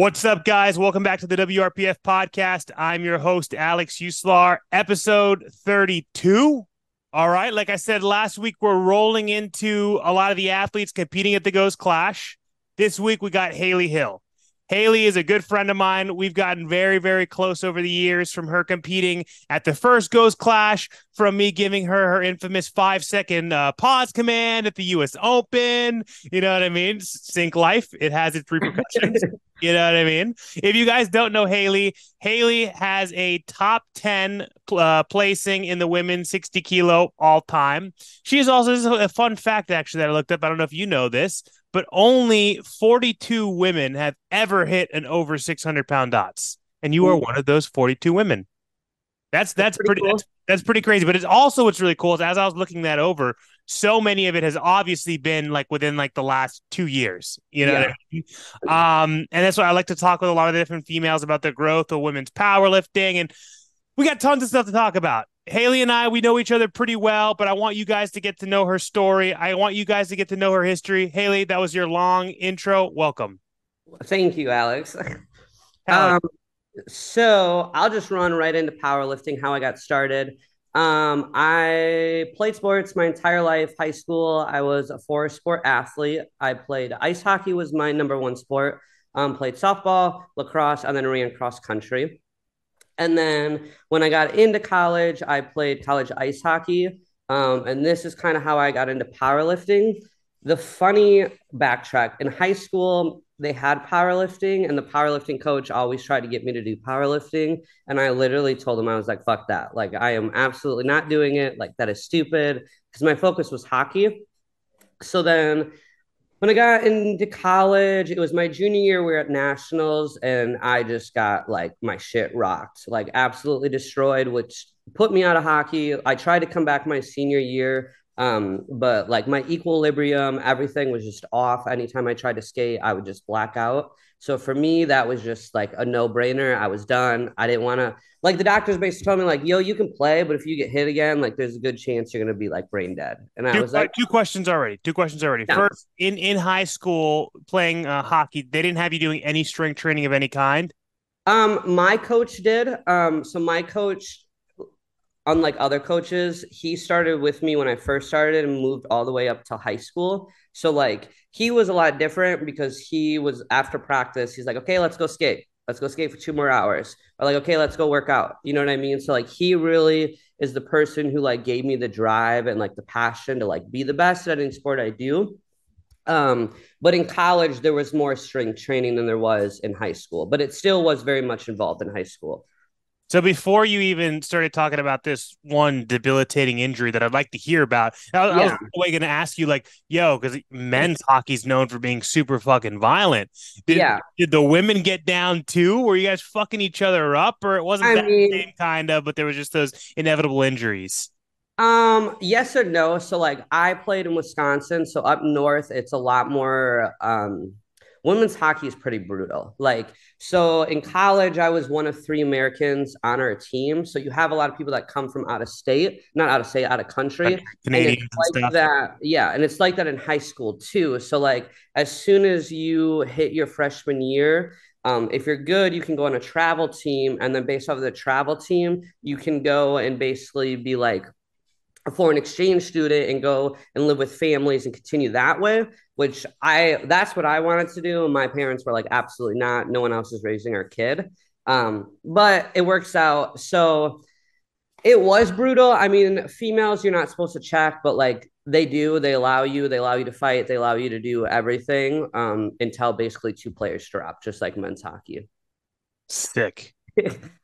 What's up, guys? Welcome back to the WRPF podcast. I'm your host, Alex Uslar, episode 32. All right. Like I said last week, we're rolling into a lot of the athletes competing at the Ghost Clash. This week, we got Haley Hill. Haley is a good friend of mine. We've gotten very, very close over the years from her competing at the first Ghost Clash, from me giving her her infamous five second uh, pause command at the US Open. You know what I mean? Sync life, it has its repercussions. you know what I mean? If you guys don't know Haley, Haley has a top 10 uh, placing in the women's 60 kilo all time. She is also a fun fact, actually, that I looked up. I don't know if you know this but only 42 women have ever hit an over 600 pound dots. And you are one of those 42 women. That's that's, that's pretty, pretty cool. that's, that's, pretty crazy. But it's also what's really cool is as I was looking that over, so many of it has obviously been like within like the last two years. You know, yeah. I mean? um, and that's why I like to talk with a lot of the different females about the growth of women's powerlifting, and we got tons of stuff to talk about. Haley and I, we know each other pretty well, but I want you guys to get to know her story. I want you guys to get to know her history. Haley, that was your long intro. Welcome. Thank you, Alex. um, so I'll just run right into powerlifting, how I got started. Um, I played sports my entire life. High school, I was a four sport athlete. I played ice hockey was my number one sport. Um, played softball, lacrosse, and then ran cross country. And then when I got into college, I played college ice hockey. Um, and this is kind of how I got into powerlifting. The funny backtrack in high school, they had powerlifting, and the powerlifting coach always tried to get me to do powerlifting. And I literally told him, I was like, fuck that. Like, I am absolutely not doing it. Like, that is stupid. Because my focus was hockey. So then when I got into college, it was my junior year. We were at nationals, and I just got like my shit rocked, like absolutely destroyed, which put me out of hockey. I tried to come back my senior year, um, but like my equilibrium, everything was just off. Anytime I tried to skate, I would just black out. So for me, that was just like a no brainer. I was done. I didn't want to, like, the doctors basically told me, like, yo, you can play, but if you get hit again, like, there's a good chance you're going to be like brain dead. And I two, was like, two questions already. Two questions already. No. First, in, in high school playing uh, hockey, they didn't have you doing any strength training of any kind. Um, my coach did. Um, so my coach, unlike other coaches, he started with me when I first started and moved all the way up to high school. So like he was a lot different because he was after practice, he's like, okay, let's go skate. Let's go skate for two more hours. Or like, okay, let's go work out. You know what I mean? So like he really is the person who like gave me the drive and like the passion to like be the best at any sport I do. Um, but in college, there was more strength training than there was in high school, but it still was very much involved in high school. So before you even started talking about this one debilitating injury that I'd like to hear about, I, yeah. I was going to ask you, like, yo, because men's hockey's known for being super fucking violent. Did, yeah. Did the women get down too? Were you guys fucking each other up, or it wasn't I that mean, same kind of, but there was just those inevitable injuries? Um, yes or no. So like I played in Wisconsin, so up north it's a lot more um women's hockey is pretty brutal. Like, so in college, I was one of three Americans on our team. So you have a lot of people that come from out of state, not out of state, out of country. Canadian like stuff. That, yeah. And it's like that in high school too. So, like, as soon as you hit your freshman year, um, if you're good, you can go on a travel team. And then based off of the travel team, you can go and basically be like, a foreign exchange student and go and live with families and continue that way which i that's what i wanted to do. And my parents were like absolutely not. No one else is raising our kid. Um, but it works out. So it was brutal. I mean females you're not supposed to check but like they do. They allow you. They allow you to fight. They allow you to do everything um, until basically two players drop just like men's hockey sick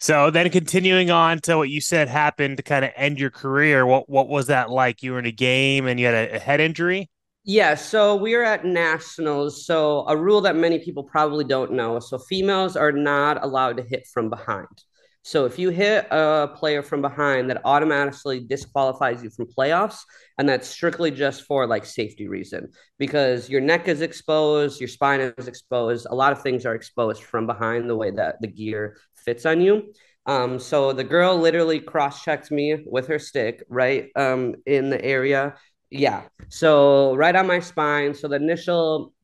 So then continuing on to what you said happened to kind of end your career, what what was that like? You were in a game and you had a, a head injury? Yeah, so we are at nationals. So a rule that many people probably don't know. So females are not allowed to hit from behind. So if you hit a player from behind, that automatically disqualifies you from playoffs, and that's strictly just for like safety reason because your neck is exposed, your spine is exposed, a lot of things are exposed from behind the way that the gear fits on you. Um, so the girl literally cross checked me with her stick right um, in the area. Yeah. So right on my spine. So the initial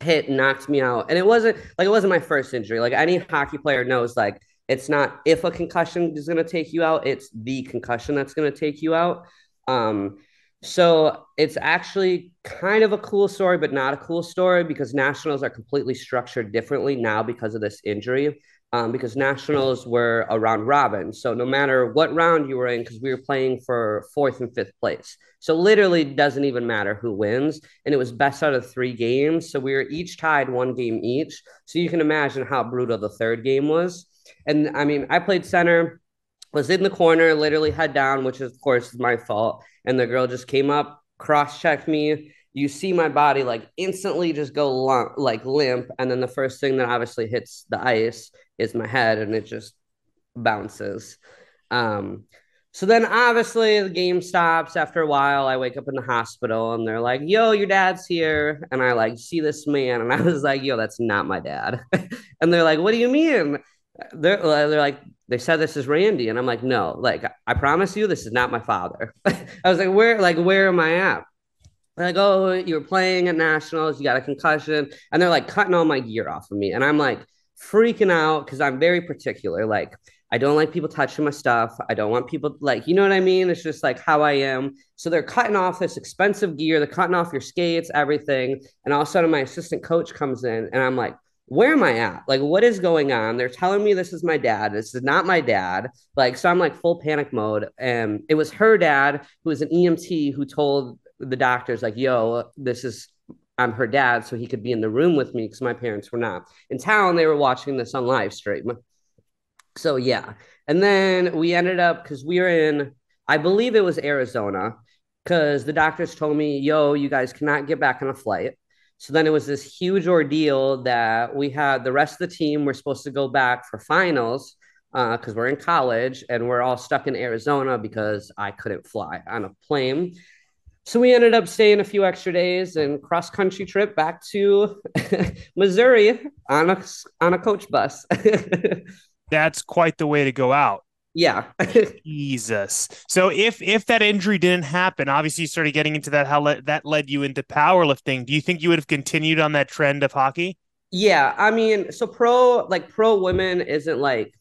hit knocked me out. And it wasn't like it wasn't my first injury. Like any hockey player knows, like it's not if a concussion is going to take you out, it's the concussion that's going to take you out. Um, so it's actually kind of a cool story, but not a cool story because nationals are completely structured differently now because of this injury. Um, because nationals were a round robin. So no matter what round you were in, because we were playing for fourth and fifth place. So literally doesn't even matter who wins. And it was best out of three games. So we were each tied one game each. So you can imagine how brutal the third game was. And I mean, I played center, was in the corner, literally head down, which of course is my fault. And the girl just came up, cross checked me. You see my body like instantly just go lump, like limp. And then the first thing that obviously hits the ice is my head and it just bounces. Um, so then obviously the game stops after a while. I wake up in the hospital and they're like, yo, your dad's here. And I like see this man. And I was like, yo, that's not my dad. and they're like, what do you mean? They're, they're like, they said this is Randy. And I'm like, no, like, I promise you, this is not my father. I was like, where, like, where am I at? They're like, oh, you were playing at nationals, you got a concussion. And they're like cutting all my gear off of me. And I'm like freaking out because I'm very particular. Like, I don't like people touching my stuff. I don't want people like, you know what I mean? It's just like how I am. So they're cutting off this expensive gear. They're cutting off your skates, everything. And all of a sudden, my assistant coach comes in, and I'm like, where am I at? Like, what is going on? They're telling me this is my dad. This is not my dad. Like, so I'm like full panic mode. And it was her dad, who was an EMT, who told the doctors, like, yo, this is, I'm her dad. So he could be in the room with me because my parents were not in town. They were watching this on live stream. So, yeah. And then we ended up, because we were in, I believe it was Arizona, because the doctors told me, yo, you guys cannot get back on a flight so then it was this huge ordeal that we had the rest of the team were supposed to go back for finals because uh, we're in college and we're all stuck in Arizona because I couldn't fly on a plane. So we ended up staying a few extra days and cross country trip back to Missouri on a on a coach bus. That's quite the way to go out. Yeah. Jesus. So if if that injury didn't happen, obviously you started getting into that how le- that led you into powerlifting. Do you think you would have continued on that trend of hockey? Yeah, I mean, so pro like pro women isn't like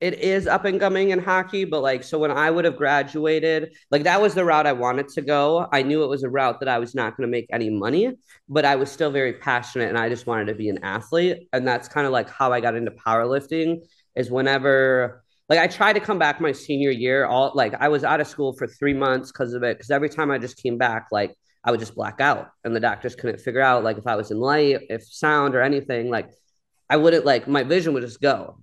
it is up and coming in hockey, but like so when I would have graduated, like that was the route I wanted to go. I knew it was a route that I was not going to make any money, but I was still very passionate and I just wanted to be an athlete. And that's kind of like how I got into powerlifting is whenever like I tried to come back my senior year, all like I was out of school for three months because of it. Because every time I just came back, like I would just black out, and the doctors couldn't figure out like if I was in light, if sound or anything. Like I wouldn't like my vision would just go.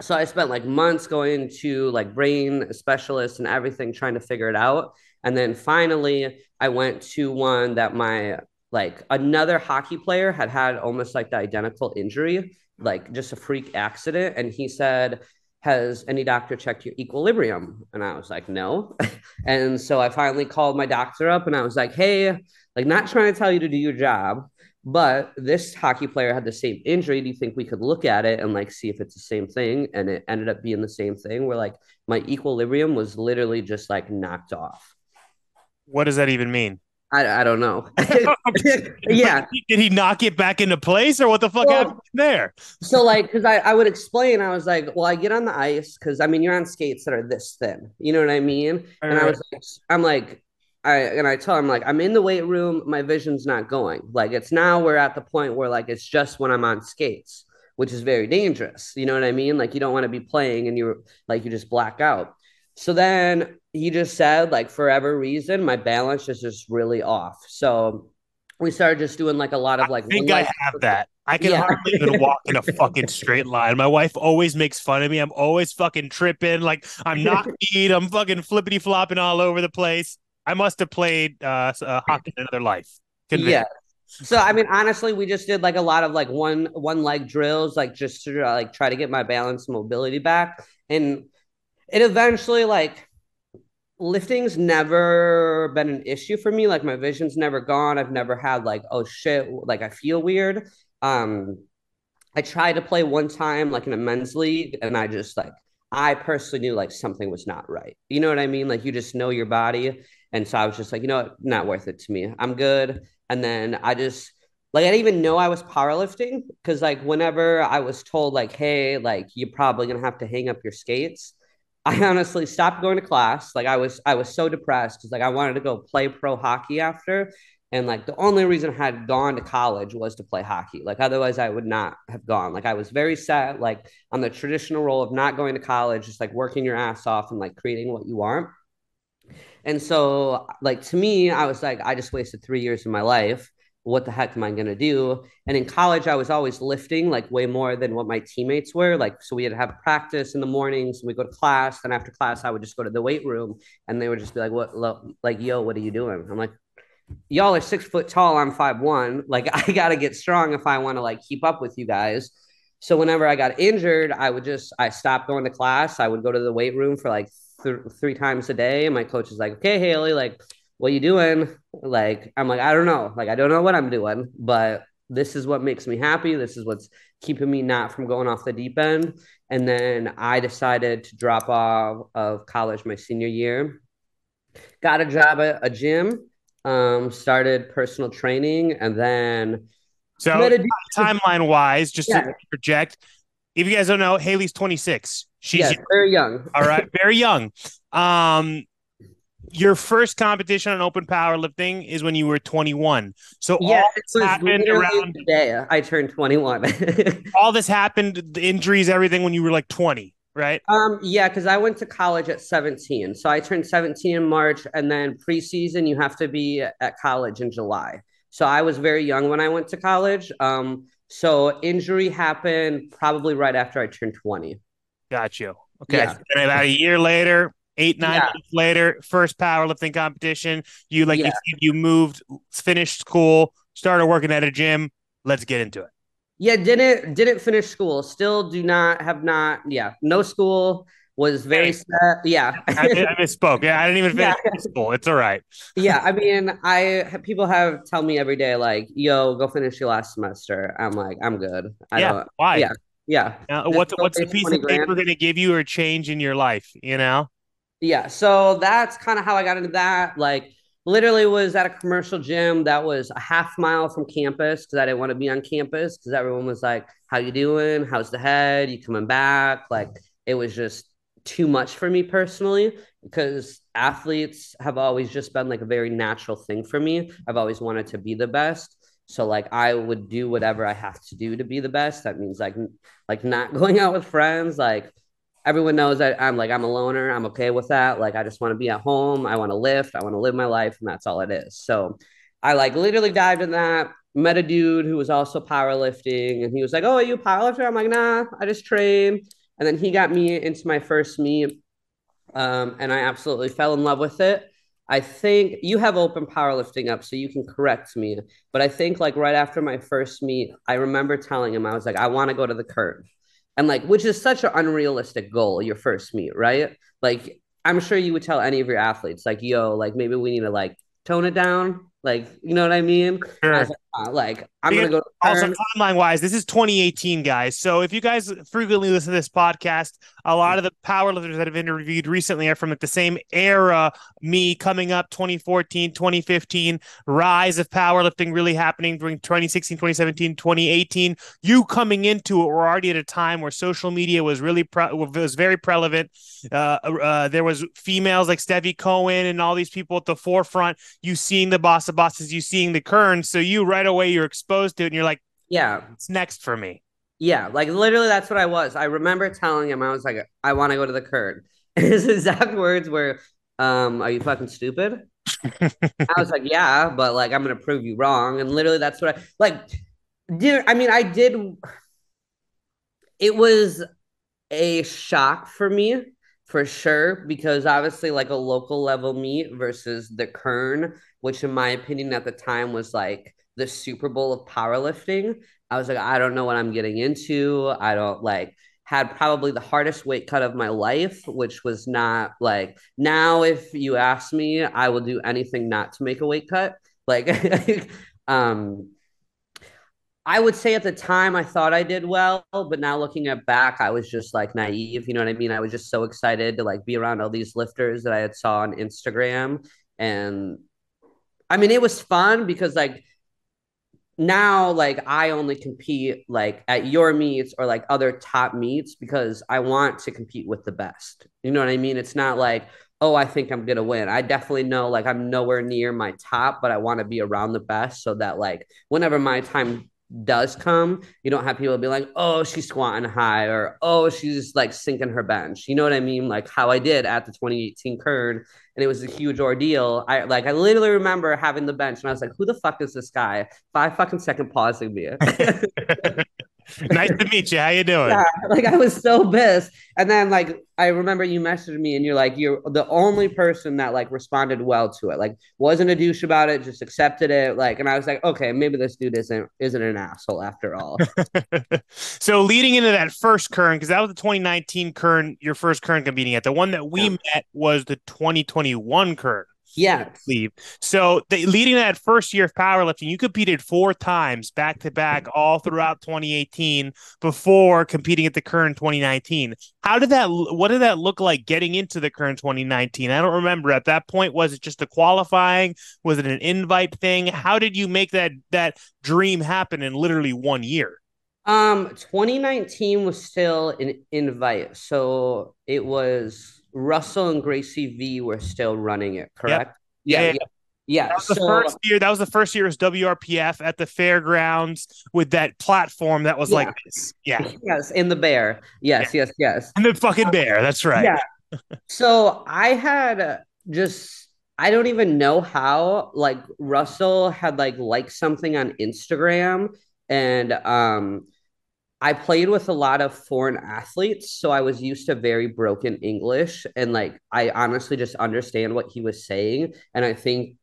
So I spent like months going to like brain specialists and everything trying to figure it out. And then finally, I went to one that my like another hockey player had had almost like the identical injury, like just a freak accident. And he said, has any doctor checked your equilibrium? And I was like, no. and so I finally called my doctor up and I was like, hey, like not trying to tell you to do your job, but this hockey player had the same injury. Do you think we could look at it and like see if it's the same thing? And it ended up being the same thing where like my equilibrium was literally just like knocked off. What does that even mean? I, I don't know. yeah. Did he knock it back into place or what the fuck well, happened there? so, like, because I, I would explain, I was like, well, I get on the ice because I mean, you're on skates that are this thin. You know what I mean? All and right. I was like, I'm like, I, and I tell him, like, I'm in the weight room, my vision's not going. Like, it's now we're at the point where, like, it's just when I'm on skates, which is very dangerous. You know what I mean? Like, you don't want to be playing and you're like, you just black out. So then he just said, like, for every reason, my balance is just really off. So we started just doing like a lot of like. I think I have that. I can yeah. hardly even walk in a fucking straight line. My wife always makes fun of me. I'm always fucking tripping. Like I'm not eat. I'm fucking flippity flopping all over the place. I must have played uh, uh hockey in another life. Convinced. Yeah. So I mean, honestly, we just did like a lot of like one one leg drills, like just to like try to get my balance mobility back. And it eventually like lifting's never been an issue for me. Like my vision's never gone. I've never had like, oh shit, like I feel weird. Um, I tried to play one time like in a men's league, and I just like I personally knew like something was not right. You know what I mean? Like you just know your body. And so I was just like, you know what, not worth it to me. I'm good. And then I just like I didn't even know I was powerlifting because like whenever I was told like, hey, like you're probably gonna have to hang up your skates, I honestly stopped going to class. Like I was I was so depressed because like I wanted to go play pro hockey after. And like the only reason I had gone to college was to play hockey. Like otherwise I would not have gone. Like I was very set, like on the traditional role of not going to college, just like working your ass off and like creating what you want. And so like to me, I was like, I just wasted three years of my life what the heck am I going to do? And in college, I was always lifting like way more than what my teammates were. Like, so we had to have practice in the mornings, we go to class. Then after class, I would just go to the weight room and they would just be like, what, like, yo, what are you doing? I'm like, y'all are six foot tall. I'm five one. Like, I got to get strong if I want to like keep up with you guys. So whenever I got injured, I would just, I stopped going to class. I would go to the weight room for like th- three times a day. And my coach is like, okay, Haley, like, what you doing? Like, I'm like, I don't know. Like, I don't know what I'm doing, but this is what makes me happy. This is what's keeping me not from going off the deep end. And then I decided to drop off of college my senior year. Got a job at a gym, um, started personal training, and then so timeline wise, just yeah. to project. If you guys don't know, Haley's 26. She's yes, very young. all right, very young. Um, your first competition on open powerlifting is when you were 21. So yeah, all this happened around the day I turned 21. all this happened, the injuries, everything when you were like 20, right? Um, yeah, because I went to college at 17. So I turned 17 in March, and then preseason you have to be at college in July. So I was very young when I went to college. Um, so injury happened probably right after I turned 20. Got you. Okay. Yeah. And about a year later, eight nine yeah. months later first powerlifting competition you like yeah. you, said, you moved finished school started working at a gym let's get into it yeah didn't didn't finish school still do not have not yeah no school was very sad. Yeah, I, I, misspoke. Yeah, I didn't even finish yeah. school. It's all right. yeah, I mean, I people have tell me every day like, "Yo, go finish your last semester." I'm like, I'm good. I yeah, don't, why? Yeah, yeah. What's what's the piece of paper going to give you or change in your life? You know? Yeah. So that's kind of how I got into that. Like, literally was at a commercial gym that was a half mile from campus because I didn't want to be on campus because everyone was like, "How you doing? How's the head? You coming back?" Like, it was just too much for me personally because athletes have always just been like a very natural thing for me. I've always wanted to be the best. So like I would do whatever I have to do to be the best. That means like like not going out with friends, like everyone knows that I'm like I'm a loner. I'm okay with that. Like I just want to be at home. I want to lift. I want to live my life, and that's all it is. So I like literally dived in that. Met a dude who was also powerlifting, and he was like, "Oh, are you a powerlifter?" I'm like, "Nah, I just train." And then he got me into my first meet, um, and I absolutely fell in love with it. I think you have open powerlifting up, so you can correct me. But I think like right after my first meet, I remember telling him I was like, I want to go to the Kern and like which is such an unrealistic goal your first meet right like i'm sure you would tell any of your athletes like yo like maybe we need to like tone it down like, you know what I mean? Sure. I like, uh, like, I'm gonna go. Also, timeline wise, this is 2018, guys. So if you guys frequently listen to this podcast, a lot of the powerlifters that have interviewed recently are from like the same era. Me coming up 2014, 2015, rise of powerlifting really happening during 2016, 2017, 2018. You coming into it were already at a time where social media was really pre- was very prevalent. Uh, uh, there was females like Stefi Cohen and all these people at the forefront. You seeing the boss of bosses, you seeing the Kern, so you right away you're exposed to it, and you're like, yeah, it's next for me. Yeah, like literally, that's what I was. I remember telling him, I was like, I want to go to the Kern. His exact words were, um, "Are you fucking stupid?" I was like, "Yeah, but like, I'm gonna prove you wrong." And literally, that's what I like. Did I mean I did? It was a shock for me for sure because obviously like a local level meet versus the kern which in my opinion at the time was like the super bowl of powerlifting i was like i don't know what i'm getting into i don't like had probably the hardest weight cut of my life which was not like now if you ask me i will do anything not to make a weight cut like um I would say at the time I thought I did well, but now looking at back, I was just like naive. You know what I mean? I was just so excited to like be around all these lifters that I had saw on Instagram. And I mean, it was fun because like now like I only compete like at your meets or like other top meets because I want to compete with the best. You know what I mean? It's not like, oh, I think I'm gonna win. I definitely know like I'm nowhere near my top, but I want to be around the best so that like whenever my time does come, you don't have people be like, oh, she's squatting high or oh, she's like sinking her bench. You know what I mean? Like how I did at the 2018 Kern, and it was a huge ordeal. I like I literally remember having the bench and I was like, who the fuck is this guy? Five fucking second pausing me. nice to meet you. How you doing? Yeah, like I was so pissed. And then like I remember you messaged me and you're like, you're the only person that like responded well to it. Like wasn't a douche about it, just accepted it. Like, and I was like, okay, maybe this dude isn't isn't an asshole after all. so leading into that first Kern, because that was the 2019 Kern, your first Kern competing at. The one that we yeah. met was the 2021 Kern. Yeah. Leave. So the, leading that first year of powerlifting, you competed four times back to back all throughout 2018 before competing at the Kern 2019. How did that what did that look like getting into the Kern 2019? I don't remember at that point. Was it just a qualifying? Was it an invite thing? How did you make that that dream happen in literally one year? Um 2019 was still an invite. So it was Russell and Gracie V were still running it, correct? Yep. Yeah, yeah. Yeah, that was so, the first year. That was the first year as WRPF at the fairgrounds with that platform that was yeah. like this. Yeah. Yes, in the bear. Yes, yeah. yes, yes. And the fucking bear. That's right. Yeah. so I had just I don't even know how like Russell had like liked something on Instagram and um I played with a lot of foreign athletes, so I was used to very broken English and like I honestly just understand what he was saying and I think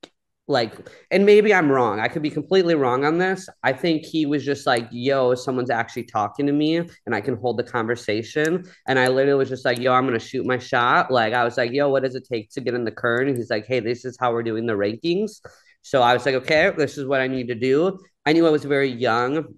like and maybe I'm wrong. I could be completely wrong on this. I think he was just like, "Yo, someone's actually talking to me and I can hold the conversation." And I literally was just like, "Yo, I'm going to shoot my shot." Like I was like, "Yo, what does it take to get in the Kern?" And he's like, "Hey, this is how we're doing the rankings." So I was like, "Okay, this is what I need to do." I knew I was very young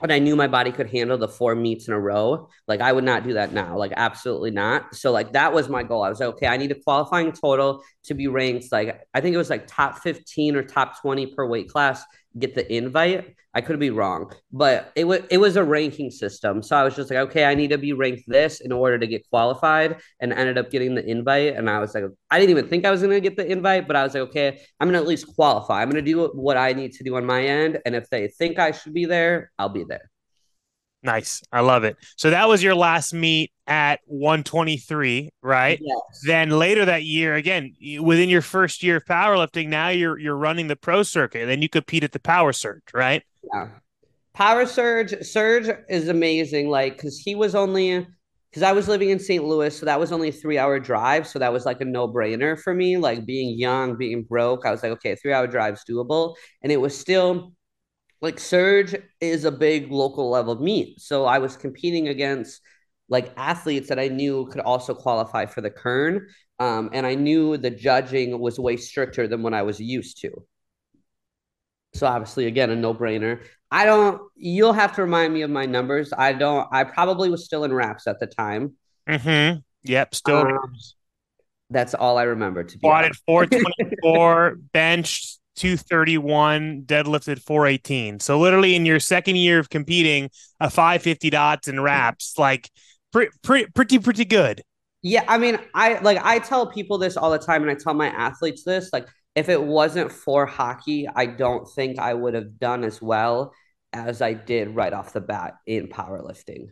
and I knew my body could handle the four meets in a row. Like I would not do that now. Like absolutely not. So like that was my goal. I was like, okay, I need a qualifying total to be ranked like I think it was like top 15 or top 20 per weight class get the invite. I could be wrong, but it was it was a ranking system. So I was just like, okay, I need to be ranked this in order to get qualified, and ended up getting the invite. And I was like, I didn't even think I was gonna get the invite, but I was like, okay, I'm gonna at least qualify. I'm gonna do what I need to do on my end, and if they think I should be there, I'll be there. Nice. I love it. So that was your last meet at 123, right? Yes. Then later that year, again, within your first year of powerlifting, now you're you're running the pro circuit. Then you compete at the power surge, right? Yeah. Power surge, surge is amazing. Like, because he was only because I was living in St. Louis, so that was only a three hour drive. So that was like a no brainer for me. Like being young, being broke, I was like, okay, three hour drive's doable. And it was still like Surge is a big local level meet. So I was competing against like athletes that I knew could also qualify for the Kern. Um, and I knew the judging was way stricter than what I was used to. So obviously, again, a no brainer. I don't, you'll have to remind me of my numbers. I don't, I probably was still in wraps at the time. Mm-hmm. Yep. Still. Um, that's all I remember to be. Squatted 424, benched 231, deadlifted 418. So literally in your second year of competing, a 550 dots and wraps, like pretty pretty pretty pretty good. Yeah, I mean, I like I tell people this all the time and I tell my athletes this, like if it wasn't for hockey, I don't think I would have done as well as I did right off the bat in powerlifting.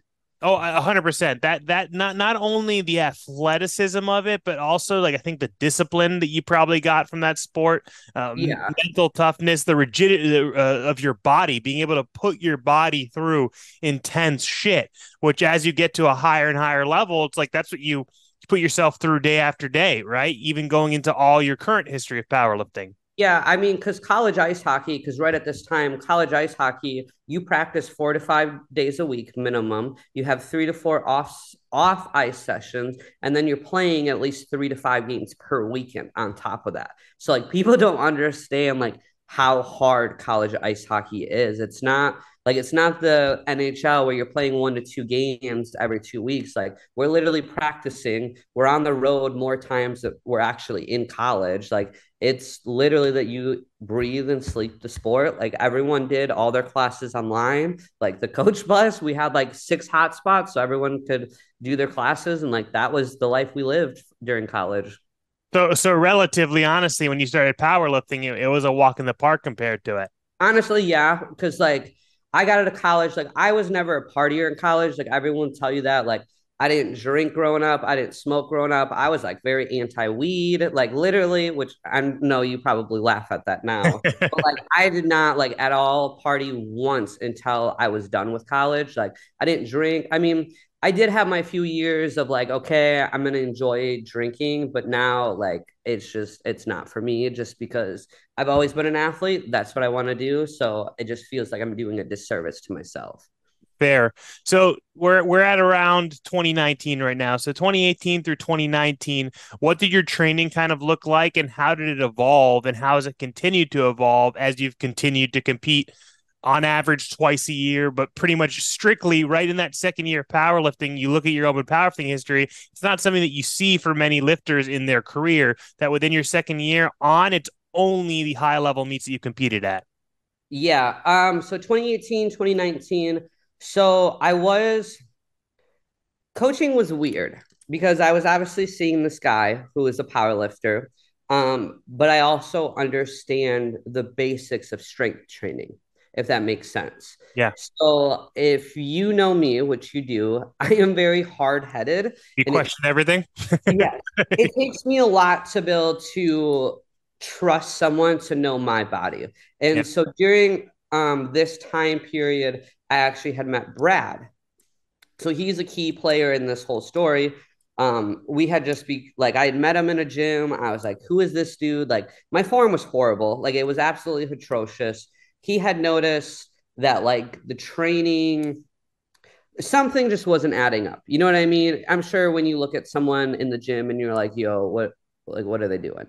Oh, hundred percent. That that not not only the athleticism of it, but also like I think the discipline that you probably got from that sport, um, yeah. mental toughness, the rigidity uh, of your body, being able to put your body through intense shit. Which, as you get to a higher and higher level, it's like that's what you put yourself through day after day, right? Even going into all your current history of powerlifting. Yeah, I mean, because college ice hockey, because right at this time, college ice hockey, you practice four to five days a week minimum. You have three to four off off ice sessions, and then you're playing at least three to five games per weekend on top of that. So like people don't understand like how hard college ice hockey is. It's not Like it's not the NHL where you're playing one to two games every two weeks. Like we're literally practicing. We're on the road more times that we're actually in college. Like it's literally that you breathe and sleep the sport. Like everyone did all their classes online. Like the coach bus, we had like six hotspots so everyone could do their classes. And like that was the life we lived during college. So, so relatively, honestly, when you started powerlifting, it, it was a walk in the park compared to it. Honestly, yeah, because like I got out of college, like I was never a partier in college. Like everyone tell you that, like I didn't drink growing up. I didn't smoke growing up. I was like very anti weed, like literally, which I know you probably laugh at that now. but like I did not like at all party once until I was done with college. Like I didn't drink. I mean, I did have my few years of like, okay, I'm gonna enjoy drinking, but now like it's just it's not for me just because I've always been an athlete. That's what I want to do. So it just feels like I'm doing a disservice to myself. Fair. So we're we're at around 2019 right now. So 2018 through 2019, what did your training kind of look like and how did it evolve and how has it continued to evolve as you've continued to compete on average twice a year, but pretty much strictly right in that second year of powerlifting, you look at your open powerlifting history, it's not something that you see for many lifters in their career that within your second year on, it's only the high level meets that you competed at. Yeah. Um, so 2018, 2019 so I was coaching was weird because I was obviously seeing this guy who is a powerlifter. um, but I also understand the basics of strength training, if that makes sense. Yeah. So if you know me, which you do, I am very hard headed. You question it, everything. yeah. It takes me a lot to be able to trust someone to know my body. And yeah. so during um, this time period, I actually had met Brad. So he's a key player in this whole story. Um, we had just be like, I had met him in a gym. I was like, who is this dude? Like, my form was horrible. Like, it was absolutely atrocious. He had noticed that, like, the training, something just wasn't adding up. You know what I mean? I'm sure when you look at someone in the gym and you're like, yo, what, like, what are they doing?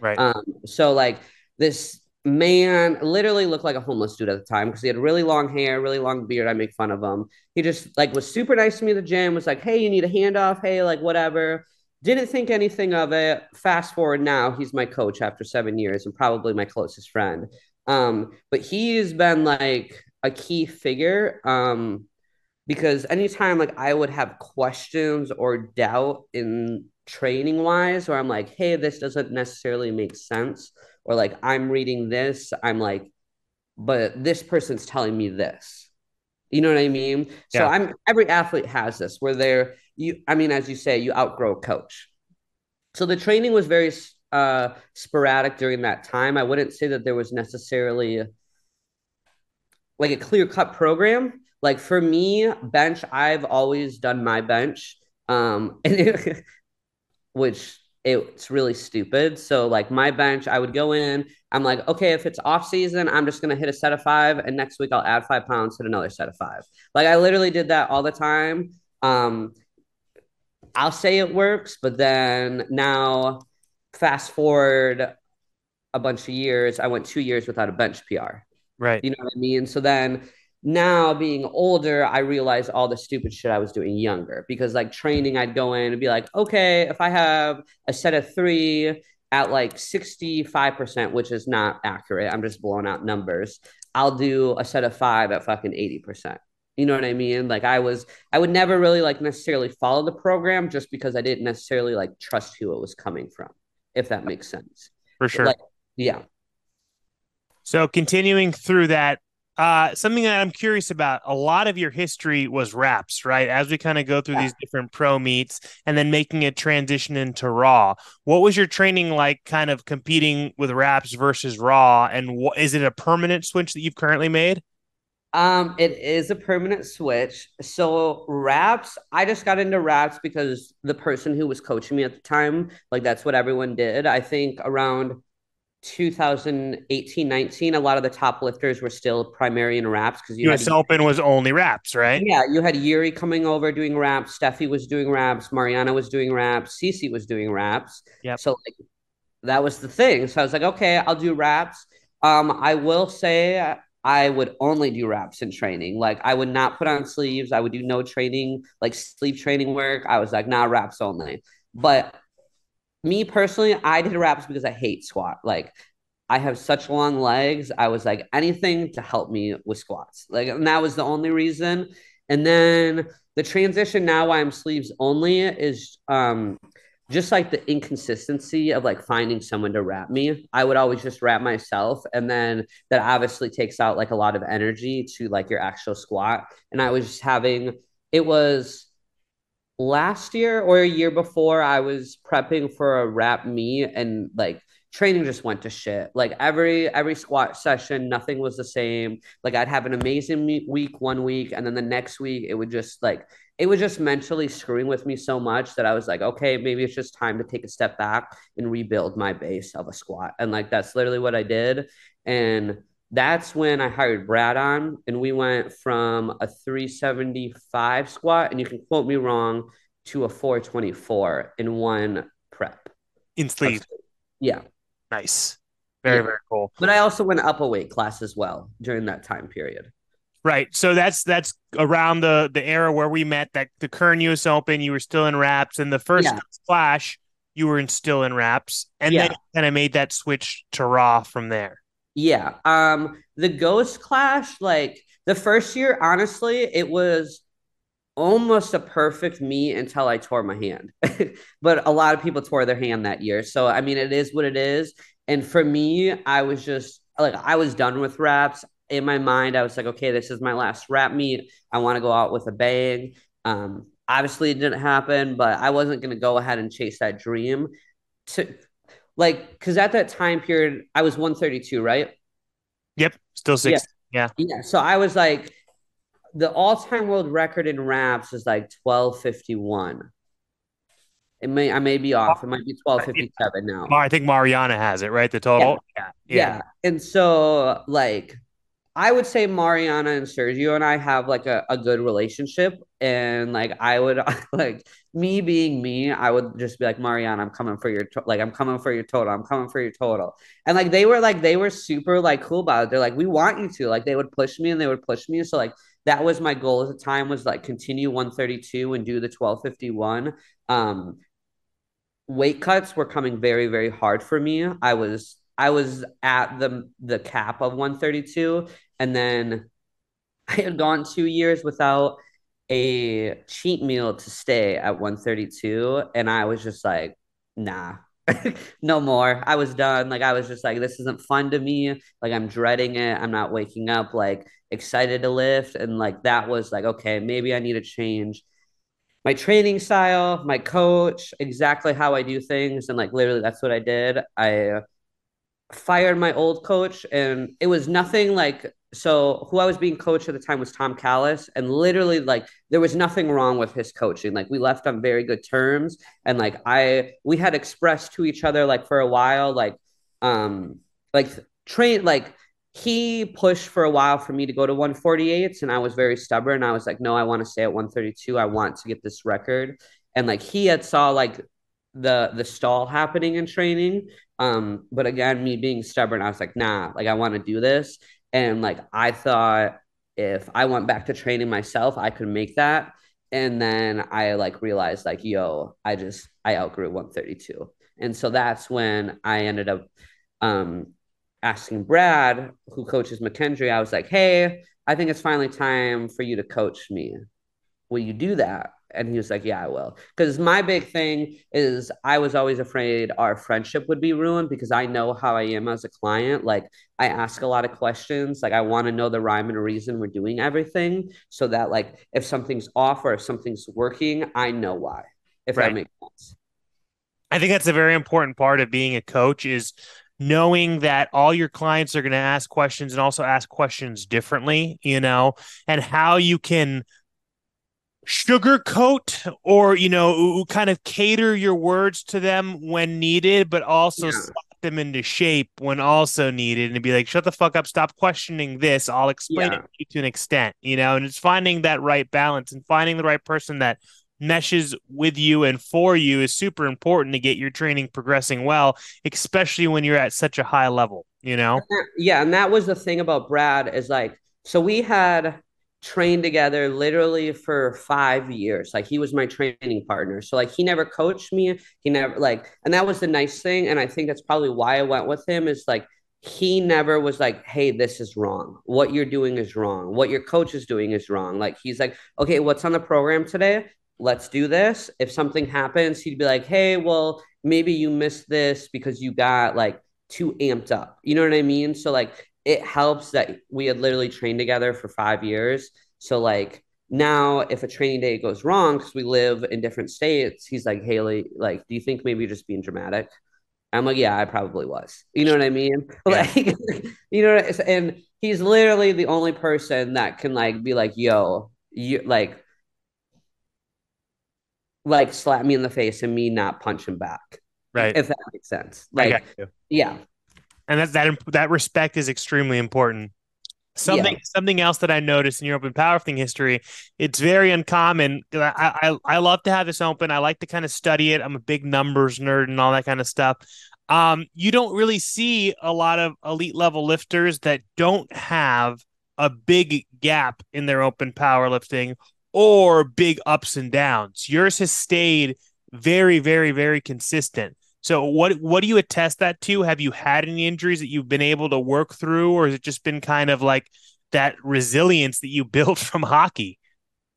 Right. Um, so, like, this man literally looked like a homeless dude at the time because he had really long hair, really long beard. I make fun of him. He just like was super nice to me at the gym, was like, hey, you need a handoff, hey, like whatever. Didn't think anything of it. Fast forward now, he's my coach after seven years and probably my closest friend. Um, but he's been like a key figure. Um, because anytime like I would have questions or doubt in training wise, where I'm like, hey, this doesn't necessarily make sense or like I'm reading this, I'm like, but this person's telling me this. You know what I mean? Yeah. So I'm every athlete has this where they're you I mean as you say you outgrow coach. So the training was very uh sporadic during that time. I wouldn't say that there was necessarily like a clear cut program. Like for me, bench, I've always done my bench. Um and it, which it's really stupid. So like my bench, I would go in. I'm like, okay, if it's off season, I'm just gonna hit a set of five, and next week I'll add five pounds, hit another set of five. Like I literally did that all the time. Um, I'll say it works, but then now, fast forward a bunch of years, I went two years without a bench PR. Right. You know what I mean? So then now being older, I realized all the stupid shit I was doing younger because like training, I'd go in and be like, okay, if I have a set of three at like 65%, which is not accurate, I'm just blowing out numbers, I'll do a set of five at fucking 80%. You know what I mean? Like I was, I would never really like necessarily follow the program just because I didn't necessarily like trust who it was coming from, if that makes sense. For sure. Like, yeah. So continuing through that uh, something that I'm curious about. A lot of your history was wraps, right? As we kind of go through yeah. these different pro meets and then making a transition into raw. What was your training like, kind of competing with wraps versus raw? And is it a permanent switch that you've currently made? Um, it is a permanent switch. So wraps, I just got into wraps because the person who was coaching me at the time, like that's what everyone did. I think around 2018 19 a lot of the top lifters were still primary in wraps because you us had, open was only wraps right? Yeah you had yuri coming over doing wraps Stefi was doing wraps marianna was doing wraps Cece was doing wraps yeah so like that was the thing. So i was like okay i'll do wraps um i will say I would only do reps in training. Like I would not put on sleeves. I would do no training, like sleep training work. I was like, not nah, reps only. But me personally, I did reps because I hate squat. Like I have such long legs. I was like anything to help me with squats. Like and that was the only reason. And then the transition now why I'm sleeves only is um just like the inconsistency of like finding someone to wrap me. I would always just wrap myself. And then that obviously takes out like a lot of energy to like your actual squat. And I was having, it was last year or a year before, I was prepping for a wrap me and like training just went to shit. Like every every squat session, nothing was the same. Like I'd have an amazing week one week, and then the next week it would just like it was just mentally screwing with me so much that I was like, okay, maybe it's just time to take a step back and rebuild my base of a squat. And like that's literally what I did. And that's when I hired Brad on, and we went from a 375 squat, and you can quote me wrong, to a 424 in one prep. In sleep. Yeah. Nice. Very, yeah. very cool. But I also went up a weight class as well during that time period. Right. So that's that's around the the era where we met that the Kern US Open, you were still in wraps, and the first yeah. you were in still in wraps, and yeah. then kind of made that switch to raw from there. Yeah. Um the Ghost Clash, like the first year, honestly, it was almost a perfect me until I tore my hand. but a lot of people tore their hand that year. So I mean it is what it is. And for me, I was just like I was done with wraps in my mind, I was like, okay, this is my last wrap meet. I want to go out with a bang. Um, obviously, it didn't happen, but I wasn't going to go ahead and chase that dream. To like, because at that time period, I was 132, right? Yep, still six. Yeah. yeah. Yeah. So I was like, the all-time world record in wraps is like 1251. It may I may be off. It might be 1257 now. I think Marianna has it, right? The total. Yeah. yeah. yeah. And so like I would say Marianna and Sergio and I have like a, a good relationship. And like, I would like me being me, I would just be like, Marianna, I'm coming for your, to-. like, I'm coming for your total. I'm coming for your total. And like, they were like, they were super like cool about it. They're like, we want you to, like, they would push me and they would push me. So like, that was my goal at the time was like continue 132 and do the 1251. Um, weight cuts were coming very, very hard for me. I was I was at the the cap of 132, and then I had gone two years without a cheat meal to stay at 132, and I was just like, nah. no more. I was done. Like I was just like, this isn't fun to me. Like I'm dreading it. I'm not waking up like excited to lift. And like that was like, okay, maybe I need to change my training style, my coach, exactly how I do things. And like literally that's what I did. I fired my old coach and it was nothing like so who I was being coached at the time was Tom Callis and literally like there was nothing wrong with his coaching. Like we left on very good terms and like I we had expressed to each other like for a while like um like train like he pushed for a while for me to go to 148s and I was very stubborn. I was like no I want to stay at 132 I want to get this record. And like he had saw like the the stall happening in training um, but again, me being stubborn, I was like, nah, like I want to do this. And like I thought if I went back to training myself, I could make that. And then I like realized like, yo, I just I outgrew 132. And so that's when I ended up um asking Brad, who coaches McKendree, I was like, hey, I think it's finally time for you to coach me. Will you do that? And he was like, Yeah, I will. Because my big thing is I was always afraid our friendship would be ruined because I know how I am as a client. Like, I ask a lot of questions. Like, I want to know the rhyme and reason we're doing everything so that, like, if something's off or if something's working, I know why, if right. that makes sense. I think that's a very important part of being a coach is knowing that all your clients are going to ask questions and also ask questions differently, you know, and how you can sugarcoat or you know kind of cater your words to them when needed but also yeah. slap them into shape when also needed and be like shut the fuck up stop questioning this i'll explain yeah. it to, to an extent you know and it's finding that right balance and finding the right person that meshes with you and for you is super important to get your training progressing well, especially when you're at such a high level, you know? Yeah. And that was the thing about Brad is like, so we had trained together literally for five years. Like he was my training partner. So like he never coached me. He never like, and that was the nice thing. And I think that's probably why I went with him is like he never was like, hey, this is wrong. What you're doing is wrong. What your coach is doing is wrong. Like he's like, okay, what's on the program today? Let's do this. If something happens, he'd be like, hey, well, maybe you missed this because you got like too amped up. You know what I mean? So like it helps that we had literally trained together for five years. So like now if a training day goes wrong because we live in different states, he's like, Haley, like, do you think maybe you're just being dramatic? I'm like, yeah, I probably was. You know what I mean? Yeah. Like, you know, and he's literally the only person that can like be like, yo, you like, like slap me in the face and me not punch him back. Right. If that makes sense. Like, yeah and that that that respect is extremely important. Something yeah. something else that I noticed in your open powerlifting history, it's very uncommon. I, I I love to have this open. I like to kind of study it. I'm a big numbers nerd and all that kind of stuff. Um, you don't really see a lot of elite level lifters that don't have a big gap in their open powerlifting or big ups and downs. Yours has stayed very, very, very consistent. So what what do you attest that to? Have you had any injuries that you've been able to work through, or has it just been kind of like that resilience that you built from hockey?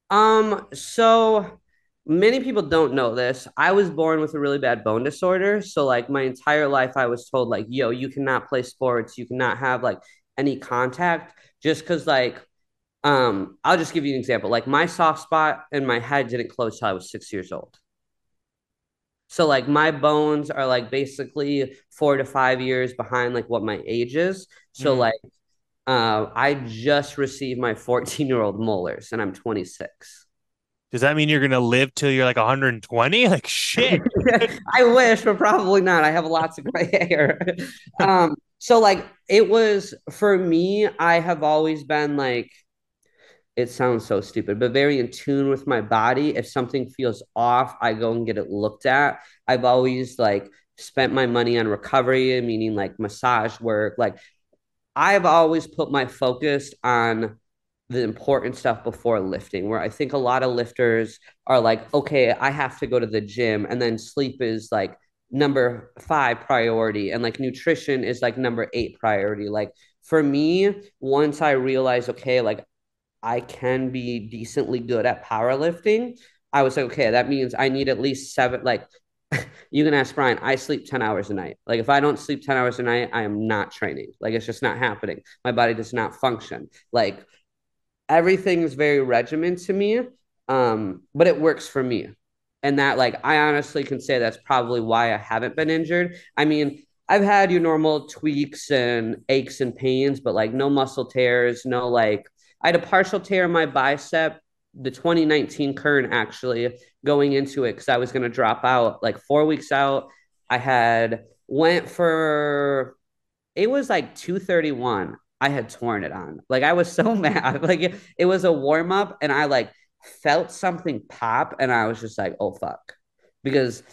Um, so many people don't know this. I was born with a really bad bone disorder. So like my entire life I was told like, yo, you cannot play sports, you cannot have like any contact just because like um I'll just give you an example. Like my soft spot in my head didn't close till I was six years old. So like my bones are like basically four to five years behind like what my age is. So mm. like uh, I just received my 14 year old molars and I'm 26. Does that mean you're gonna live till you're like 120? Like shit. I wish, but probably not. I have lots of gray hair. um, so like it was for me, I have always been like it sounds so stupid, but very in tune with my body. If something feels off, I go and get it looked at. I've always like spent my money on recovery, meaning like massage work. Like I've always put my focus on the important stuff before lifting, where I think a lot of lifters are like, okay, I have to go to the gym, and then sleep is like number five priority, and like nutrition is like number eight priority. Like for me, once I realized, okay, like I can be decently good at powerlifting, I was like, okay, that means I need at least seven. Like, you can ask Brian, I sleep 10 hours a night. Like, if I don't sleep 10 hours a night, I am not training. Like, it's just not happening. My body does not function. Like, everything is very regimented to me, um, but it works for me. And that, like, I honestly can say that's probably why I haven't been injured. I mean, I've had your normal tweaks and aches and pains, but like no muscle tears, no like I had a partial tear in my bicep, the 2019 Kern actually going into it because I was going to drop out like four weeks out. I had went for it was like 231. I had torn it on. Like I was so mad. Like it, it was a warm up and I like felt something pop and I was just like, oh fuck. Because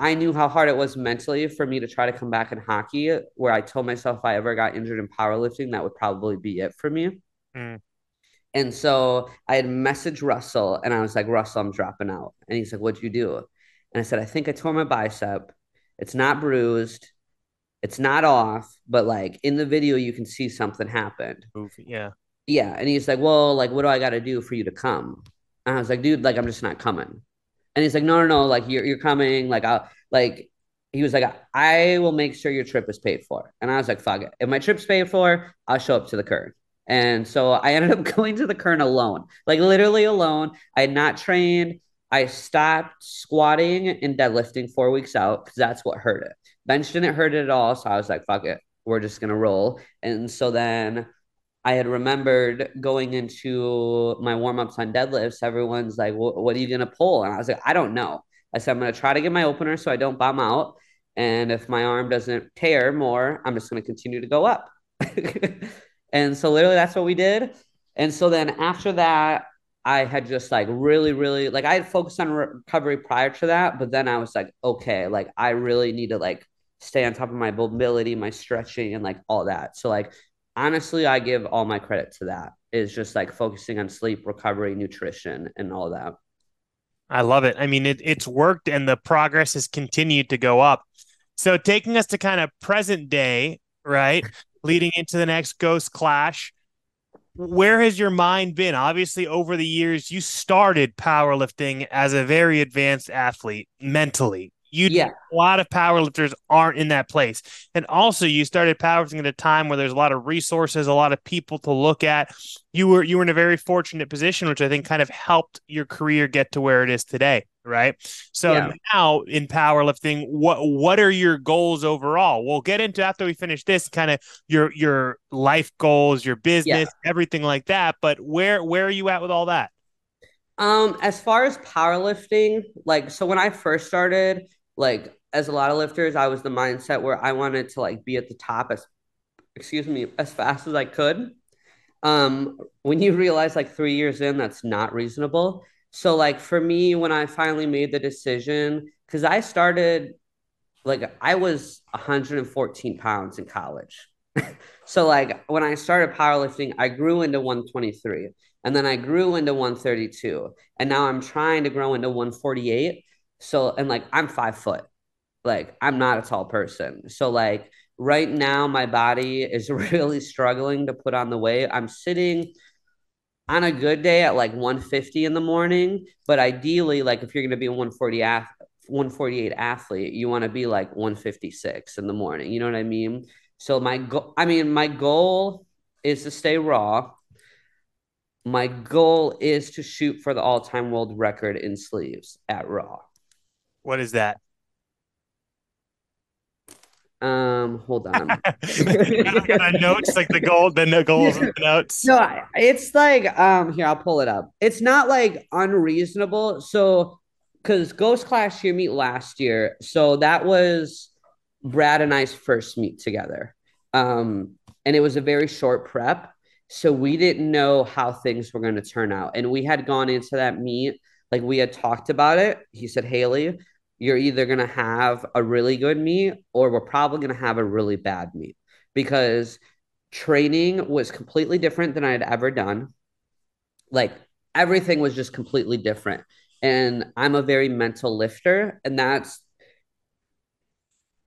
I knew how hard it was mentally for me to try to come back in hockey, where I told myself if I ever got injured in powerlifting, that would probably be it for me. Mm. And so I had messaged Russell and I was like, Russell, I'm dropping out. And he's like, What'd you do? And I said, I think I tore my bicep. It's not bruised. It's not off, but like in the video, you can see something happened. Yeah. Yeah. And he's like, Well, like, what do I got to do for you to come? And I was like, Dude, like, I'm just not coming. And he's like, No, no, no. Like, you're, you're coming. Like, I'll, like, he was like, I will make sure your trip is paid for. And I was like, fuck it. If my trip's paid for, I'll show up to the Kern. And so I ended up going to the Kern alone, like literally alone. I had not trained. I stopped squatting and deadlifting four weeks out because that's what hurt it. Bench didn't hurt it at all. So I was like, fuck it. We're just going to roll. And so then I had remembered going into my warm ups on deadlifts. Everyone's like, what are you going to pull? And I was like, I don't know. I said, I'm going to try to get my opener so I don't bomb out. And if my arm doesn't tear more, I'm just going to continue to go up. And so literally that's what we did. And so then after that, I had just like really, really like I had focused on recovery prior to that, but then I was like, okay, like I really need to like stay on top of my mobility, my stretching, and like all that. So like honestly, I give all my credit to that. Is just like focusing on sleep, recovery, nutrition, and all that. I love it. I mean, it, it's worked, and the progress has continued to go up. So taking us to kind of present day, right, leading into the next Ghost Clash where has your mind been? Obviously, over the years, you started powerlifting as a very advanced athlete mentally. You yeah. a lot of powerlifters aren't in that place. And also you started powerlifting at a time where there's a lot of resources, a lot of people to look at. You were you were in a very fortunate position, which I think kind of helped your career get to where it is today. Right. So yeah. now in powerlifting, what what are your goals overall? We'll get into after we finish this kind of your your life goals, your business, yeah. everything like that. But where where are you at with all that? Um, as far as powerlifting, like so when I first started, like as a lot of lifters, I was the mindset where I wanted to like be at the top as excuse me, as fast as I could. Um, when you realize like three years in, that's not reasonable. So like for me, when I finally made the decision, because I started like I was 114 pounds in college. so like when I started powerlifting, I grew into 123 and then I grew into 132 and now I'm trying to grow into 148 so, and like I'm five foot, like I'm not a tall person. So, like right now, my body is really struggling to put on the weight. I'm sitting on a good day at like 150 in the morning, but ideally, like if you're going to be a 140 ath- 148 athlete, you want to be like 156 in the morning. You know what I mean? So my goal, I mean, my goal is to stay raw. My goal is to shoot for the all-time world record in sleeves at raw. What is that? Um, hold on. notes like the gold, the goals the notes. No, it's like um. Here, I'll pull it up. It's not like unreasonable. So, because Ghost Clash here meet last year, so that was Brad and I's first meet together. Um, and it was a very short prep, so we didn't know how things were going to turn out, and we had gone into that meet like we had talked about it. He said, Haley, you're either going to have a really good meet or we're probably going to have a really bad meet because training was completely different than I had ever done. Like everything was just completely different. And I'm a very mental lifter, and that's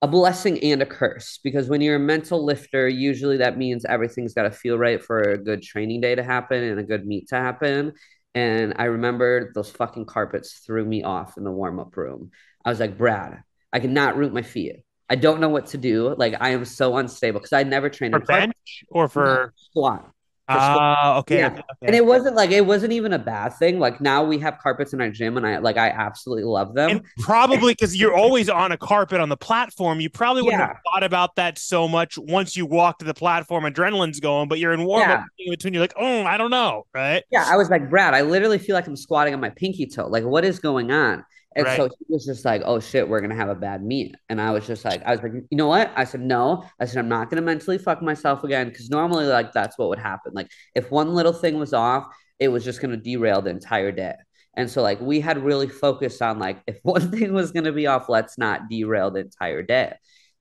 a blessing and a curse because when you're a mental lifter, usually that means everything's got to feel right for a good training day to happen and a good meet to happen. And I remember those fucking carpets threw me off in the warm up room. I was like, Brad, I cannot root my feet. I don't know what to do. Like I am so unstable because I never trained for bench or for squat. Ah, uh, okay, yeah. okay, And it wasn't like it wasn't even a bad thing. Like now we have carpets in our gym, and I like I absolutely love them. And probably because you're always on a carpet on the platform, you probably wouldn't yeah. have thought about that so much once you walk to the platform. Adrenaline's going, but you're in warm up yeah. between. You're like, oh, I don't know, right? Yeah, I was like, Brad, I literally feel like I'm squatting on my pinky toe. Like, what is going on? And right. so he was just like, oh shit, we're gonna have a bad meet. And I was just like, I was like, you know what? I said, no. I said, I'm not gonna mentally fuck myself again. Cause normally like that's what would happen. Like if one little thing was off, it was just gonna derail the entire day. And so like we had really focused on like if one thing was gonna be off, let's not derail the entire day.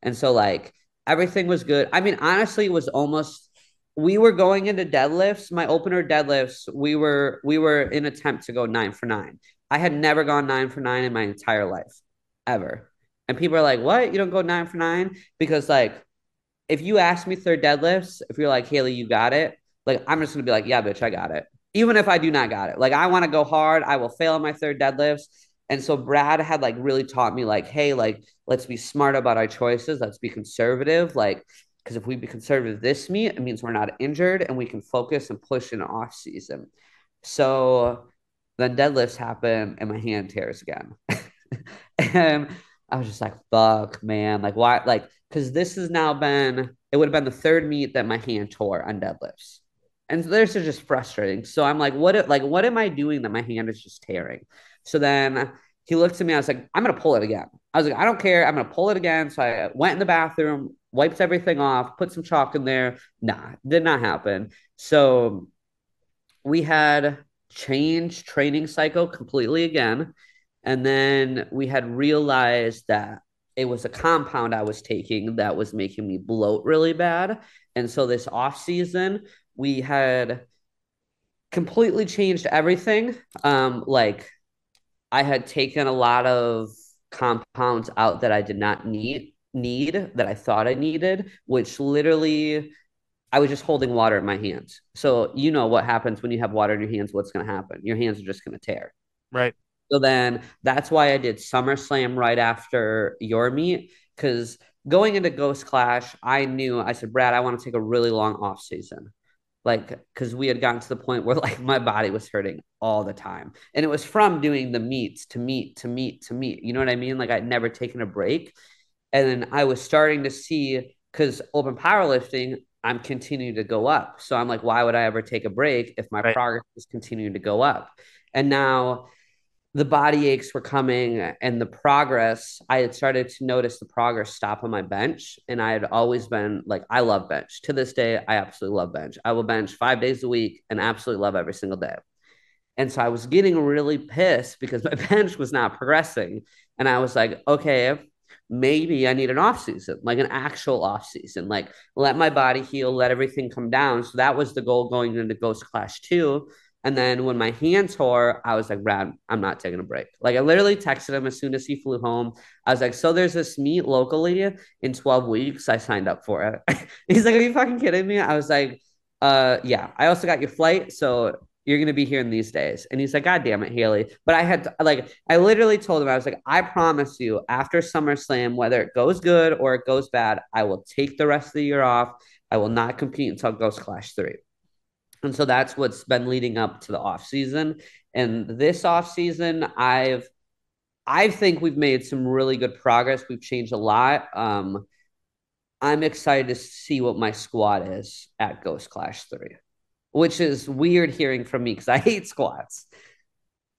And so like everything was good. I mean, honestly, it was almost we were going into deadlifts, my opener deadlifts, we were we were in attempt to go nine for nine. I had never gone nine for nine in my entire life, ever. And people are like, what? You don't go nine for nine? Because, like, if you ask me third deadlifts, if you're like, Haley, you got it, like, I'm just going to be like, yeah, bitch, I got it. Even if I do not got it. Like, I want to go hard. I will fail my third deadlifts. And so Brad had like really taught me, like, hey, like, let's be smart about our choices. Let's be conservative. Like, because if we be conservative this meet, it means we're not injured and we can focus and push in off season. So then deadlifts happen and my hand tears again. and I was just like, fuck, man. Like, why? Like, because this has now been, it would have been the third meet that my hand tore on deadlifts. And so this is just frustrating. So I'm like, what, like, what am I doing that my hand is just tearing? So then he looked at me. I was like, I'm going to pull it again. I was like, I don't care. I'm going to pull it again. So I went in the bathroom, wiped everything off, put some chalk in there. Nah, did not happen. So we had changed training cycle completely again. And then we had realized that it was a compound I was taking that was making me bloat really bad. And so this off season, we had completely changed everything. Um, like I had taken a lot of compounds out that I did not need need that I thought I needed, which literally I was just holding water in my hands. So you know what happens when you have water in your hands, what's gonna happen? Your hands are just gonna tear. Right. So then that's why I did SummerSlam right after your meet. Cause going into Ghost Clash, I knew I said, Brad, I want to take a really long off season like because we had gotten to the point where like my body was hurting all the time and it was from doing the meets to meet to meet to meet you know what i mean like i'd never taken a break and then i was starting to see because open powerlifting i'm continuing to go up. So i'm like why would i ever take a break if my right. progress is continuing to go up? And now the body aches were coming and the progress i had started to notice the progress stop on my bench. And i had always been like i love bench. To this day i absolutely love bench. I will bench five days a week and absolutely love every single day. And so i was getting really pissed because my bench was not progressing. And i was like okay maybe i need an off season like an actual off season like let my body heal let everything come down so that was the goal going into ghost clash 2 and then when my hands tore, I was like, Brad, I'm not taking a break. Like I literally texted him as soon as he flew home. I was like, so there's this meet locally in 12 weeks. I signed up for it. He's like, Are you fucking kidding me? I was like, uh yeah. I also got your flight. So you're gonna be here in these days. And he's like, God damn it, Haley. But I had to, like I literally told him, I was like, I promise you, after SummerSlam, whether it goes good or it goes bad, I will take the rest of the year off. I will not compete until Ghost Clash 3. And so that's what's been leading up to the off season. And this off season, I've I think we've made some really good progress. We've changed a lot. Um, I'm excited to see what my squad is at Ghost Clash 3, which is weird hearing from me because I hate squats.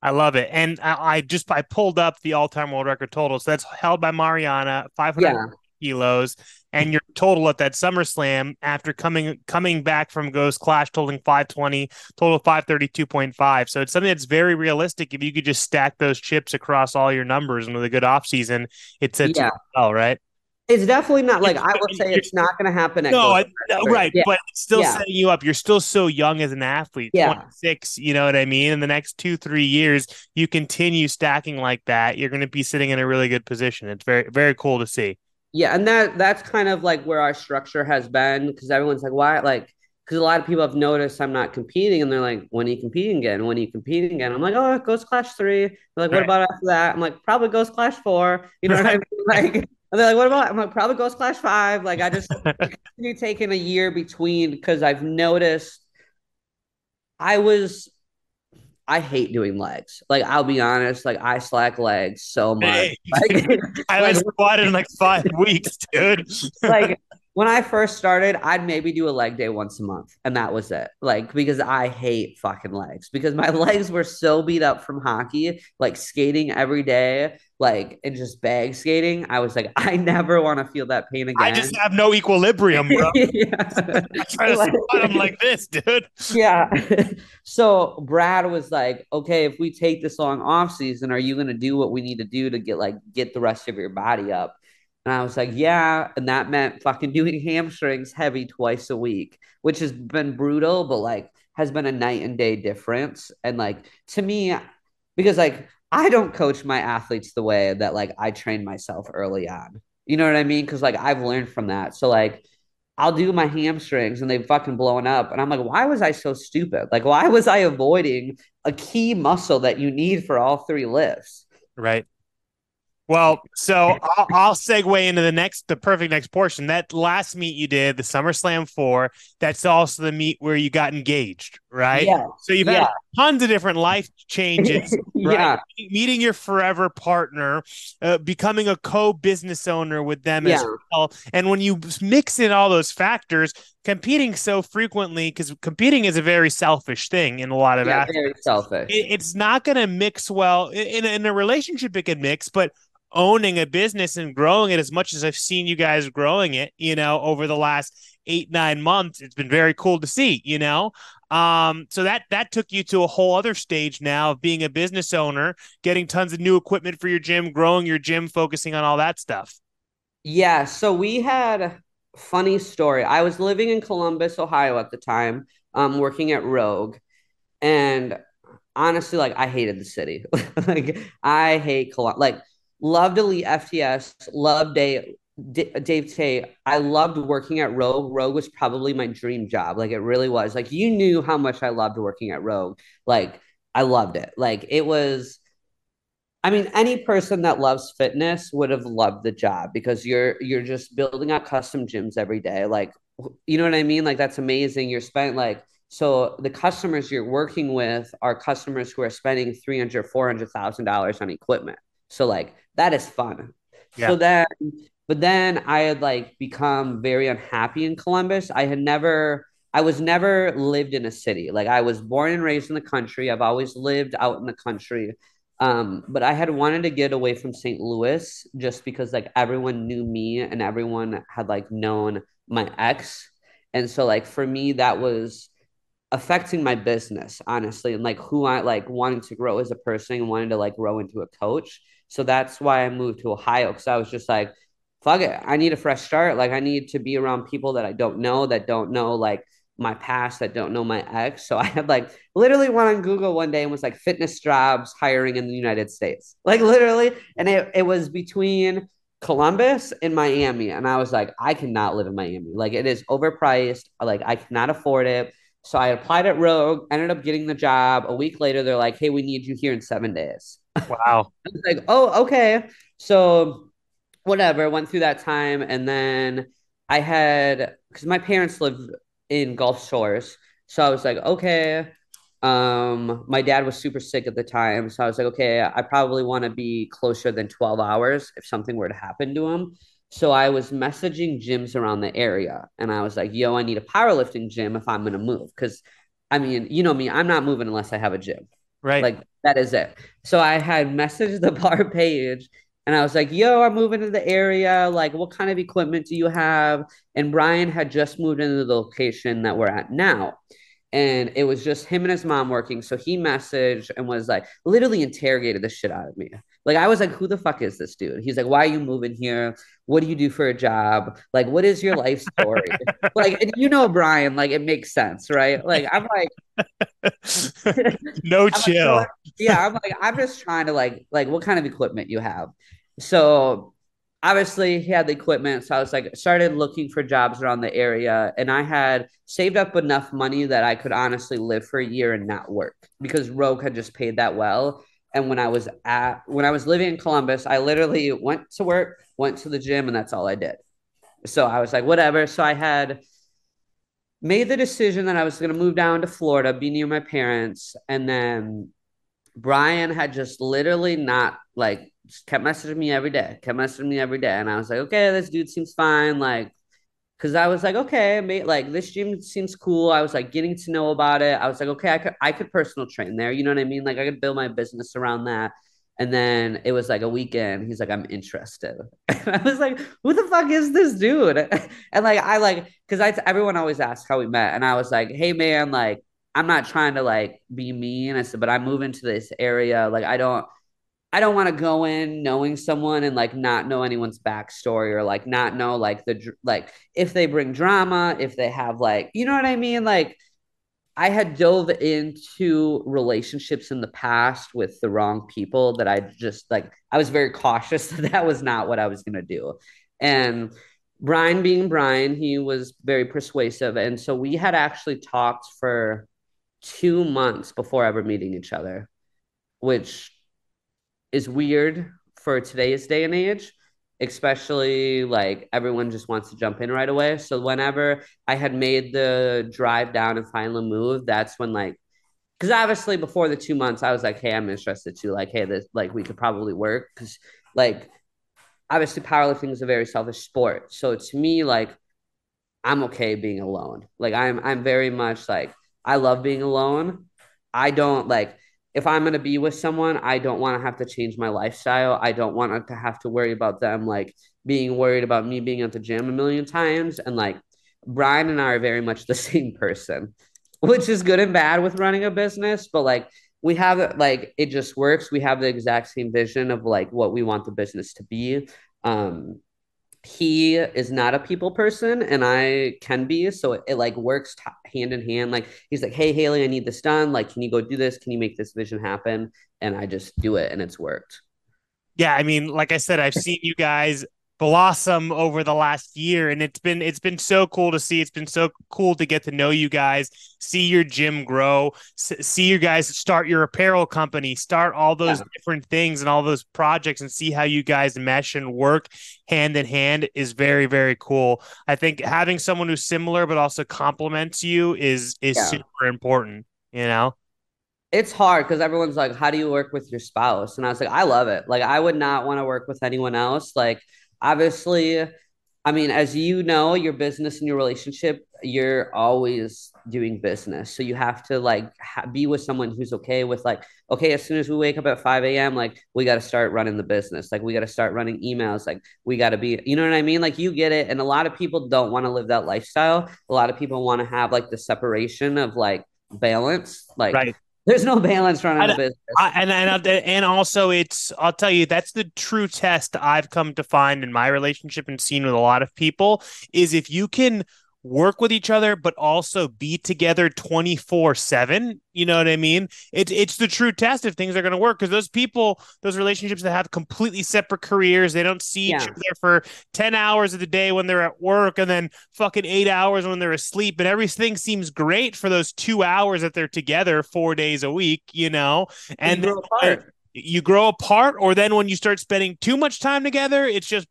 I love it. And I, I, just I pulled up the all-time world record total. So that's held by Marianna, 500 yeah. kilos and your total at that SummerSlam after coming coming back from Ghost Clash totaling 520, total 532.5. So it's something that's very realistic. If you could just stack those chips across all your numbers and with a good off season, it sets yeah. well, right? It's definitely not like I would say it's not going to happen. At no, I, right, yeah. but it's still yeah. setting you up. You're still so young as an athlete. Yeah, 26. You know what I mean? In the next two, three years, you continue stacking like that. You're going to be sitting in a really good position. It's very, very cool to see. Yeah, and that that's kind of like where our structure has been because everyone's like, why? Like, because a lot of people have noticed I'm not competing, and they're like, when are you competing again? When are you competing again? I'm like, oh, Ghost Clash three. They're like, what right. about after that? I'm like, probably Ghost Clash four. You know what I mean? Like, and they're like, what about? I'm like, probably Ghost Clash five. Like, I just you taking a year between because I've noticed I was I hate doing legs. Like I'll be honest, like I slack legs so much. Hey, like, I was squatted in like five weeks, dude. like when I first started, I'd maybe do a leg day once a month, and that was it. Like because I hate fucking legs because my legs were so beat up from hockey, like skating every day, like and just bag skating. I was like, I never want to feel that pain again. I just have no equilibrium, bro. I try to like this, dude. Yeah. so Brad was like, okay, if we take this long off season, are you gonna do what we need to do to get like get the rest of your body up? And I was like, yeah. And that meant fucking doing hamstrings heavy twice a week, which has been brutal, but like has been a night and day difference. And like to me, because like I don't coach my athletes the way that like I train myself early on. You know what I mean? Because like I've learned from that. So like I'll do my hamstrings and they've fucking blown up. And I'm like, why was I so stupid? Like, why was I avoiding a key muscle that you need for all three lifts? Right. Well, so I'll, I'll, segue into the next, the perfect next portion. That last meet you did, the SummerSlam four, that's also the meet where you got engaged, right? Yeah. So you've yeah. had tons of different life changes, right? Yeah. Meeting your forever partner, uh, becoming a co-business owner with them yeah. as well. And when you mix in all those factors, competing so frequently, because competing is a very selfish thing in a lot of yeah, very selfish. It, it's not going to mix well in, in a relationship. It can mix, but owning a business and growing it as much as I've seen you guys growing it, you know, over the last eight, nine months, it's been very cool to see, you know. Um, so that that took you to a whole other stage now of being a business owner, getting tons of new equipment for your gym, growing your gym, focusing on all that stuff. Yeah, so we had a funny story. I was living in Columbus, Ohio at the time, um, working at Rogue, and honestly, like I hated the city. like I hate Columbus. Like loved Elite FTS, loved Dave, Dave Tate. I loved working at Rogue. Rogue was probably my dream job. Like it really was. Like you knew how much I loved working at Rogue. Like I loved it. Like it was. I mean, any person that loves fitness would have loved the job because you're you're just building out custom gyms every day. Like, you know what I mean? Like that's amazing. You're spent like so the customers you're working with are customers who are spending three hundred, four hundred thousand dollars on equipment. So like that is fun. Yeah. So then, but then I had like become very unhappy in Columbus. I had never, I was never lived in a city. Like I was born and raised in the country. I've always lived out in the country. Um, but I had wanted to get away from St. Louis just because like everyone knew me and everyone had like known my ex. And so like for me, that was affecting my business, honestly, and like who I like wanting to grow as a person and wanting to like grow into a coach. So that's why I moved to Ohio because I was just like, fuck it, I need a fresh start. Like I need to be around people that I don't know, that don't know like my past, that don't know my ex. So I had like literally went on Google one day and was like fitness jobs hiring in the United States. Like literally. And it, it was between Columbus and Miami. And I was like, I cannot live in Miami. Like it is overpriced. Like I cannot afford it. So I applied at Rogue, ended up getting the job. A week later, they're like, hey, we need you here in seven days. Wow. I was like, oh, okay. So whatever, went through that time. And then I had, because my parents lived in Gulf Shores. So I was like, okay. Um, my dad was super sick at the time. So I was like, okay, I probably want to be closer than 12 hours if something were to happen to him. So I was messaging gyms around the area and I was like, yo, I need a powerlifting gym if I'm going to move. Cause I mean, you know me, I'm not moving unless I have a gym. Right. Like that is it. So I had messaged the bar page and I was like, yo, I'm moving to the area. Like, what kind of equipment do you have? And Brian had just moved into the location that we're at now and it was just him and his mom working. So he messaged and was like, literally interrogated the shit out of me. Like, I was like, who the fuck is this dude? He's like, why are you moving here? What do you do for a job? Like, what is your life story? like, and you know, Brian, like, it makes sense, right? Like, I'm like, no I'm chill. Like, yeah, I'm like, I'm just trying to like, like, what kind of equipment you have? So obviously he had the equipment so i was like started looking for jobs around the area and i had saved up enough money that i could honestly live for a year and not work because rogue had just paid that well and when i was at when i was living in columbus i literally went to work went to the gym and that's all i did so i was like whatever so i had made the decision that i was going to move down to florida be near my parents and then brian had just literally not like kept messaging me every day, kept messaging me every day. And I was like, okay, this dude seems fine. Like, cause I was like, okay, mate, like this gym seems cool. I was like getting to know about it. I was like, okay, I could I could personal train there. You know what I mean? Like I could build my business around that. And then it was like a weekend. He's like, I'm interested. And I was like, who the fuck is this dude? And like, I like, cause I, everyone always asks how we met. And I was like, hey man, like, I'm not trying to like be mean. I said, but I'm moving to this area. Like, I don't, I don't want to go in knowing someone and like not know anyone's backstory or like not know like the like if they bring drama, if they have like you know what I mean? Like I had dove into relationships in the past with the wrong people that I just like I was very cautious that that was not what I was going to do. And Brian being Brian, he was very persuasive and so we had actually talked for 2 months before ever meeting each other, which is weird for today's day and age especially like everyone just wants to jump in right away. So whenever i had made the drive down and finally moved that's when like because obviously before the two months i was like hey i'm interested too. Like hey this like we could probably work. Because like obviously powerlifting is a very selfish sport. So to me like i'm okay being alone. Like i'm i'm very much like i love being alone. I don't like if I'm going to be with someone, I don't want to have to change my lifestyle. I don't want to have to worry about them like being worried about me being at the gym a million times. And like Brian and I are very much the same person. which is good and bad with running a business, but like we have like it just works. We have the exact same vision of like what we want the business to be. Um, he is not a people person and I can be. So it, it like works t- hand in hand. Like he's like, Hey, Haley, I need this done. Like, can you go do this? Can you make this vision happen? And I just do it and it's worked. Yeah. I mean, like I said, I've seen you guys blossom over the last year. And it's been it's been so cool to see. It's been so cool to get to know you guys see your gym grow see you guys start your apparel company start all those yeah. different things and all those projects and see how you guys mesh and work hand in hand is very very cool. I think having someone who's similar but also complements you is is yeah. super important you know? It's hard because everyone's like how do you work with your spouse? And i was like i love it. Like i would not want to work with anyone else. Like obviously I mean, as you know, your business and your relationship, you're always doing business. So you have to like ha- be with someone who's okay with like, okay, as soon as we wake up at 5 a.m., like we got to start running the business. Like we got to start running emails. Like we got to be, you know what I mean? Like you get it. And a lot of people don't want to live that lifestyle. A lot of people want to have like the separation of like balance. Like, right. There's no balance running a business. I, and and and also it's I'll tell you that's the true test I've come to find in my relationship and seen with a lot of people is if you can work with each other, but also be together 24 7. You know what I mean? It's it's the true test if things are going to work because those people, those relationships that have completely separate careers, they don't see yeah. each other for 10 hours of the day when they're at work and then fucking eight hours when they're asleep. And everything seems great for those two hours that they're together four days a week, you know? And, you grow apart or then when you start spending too much time together it's just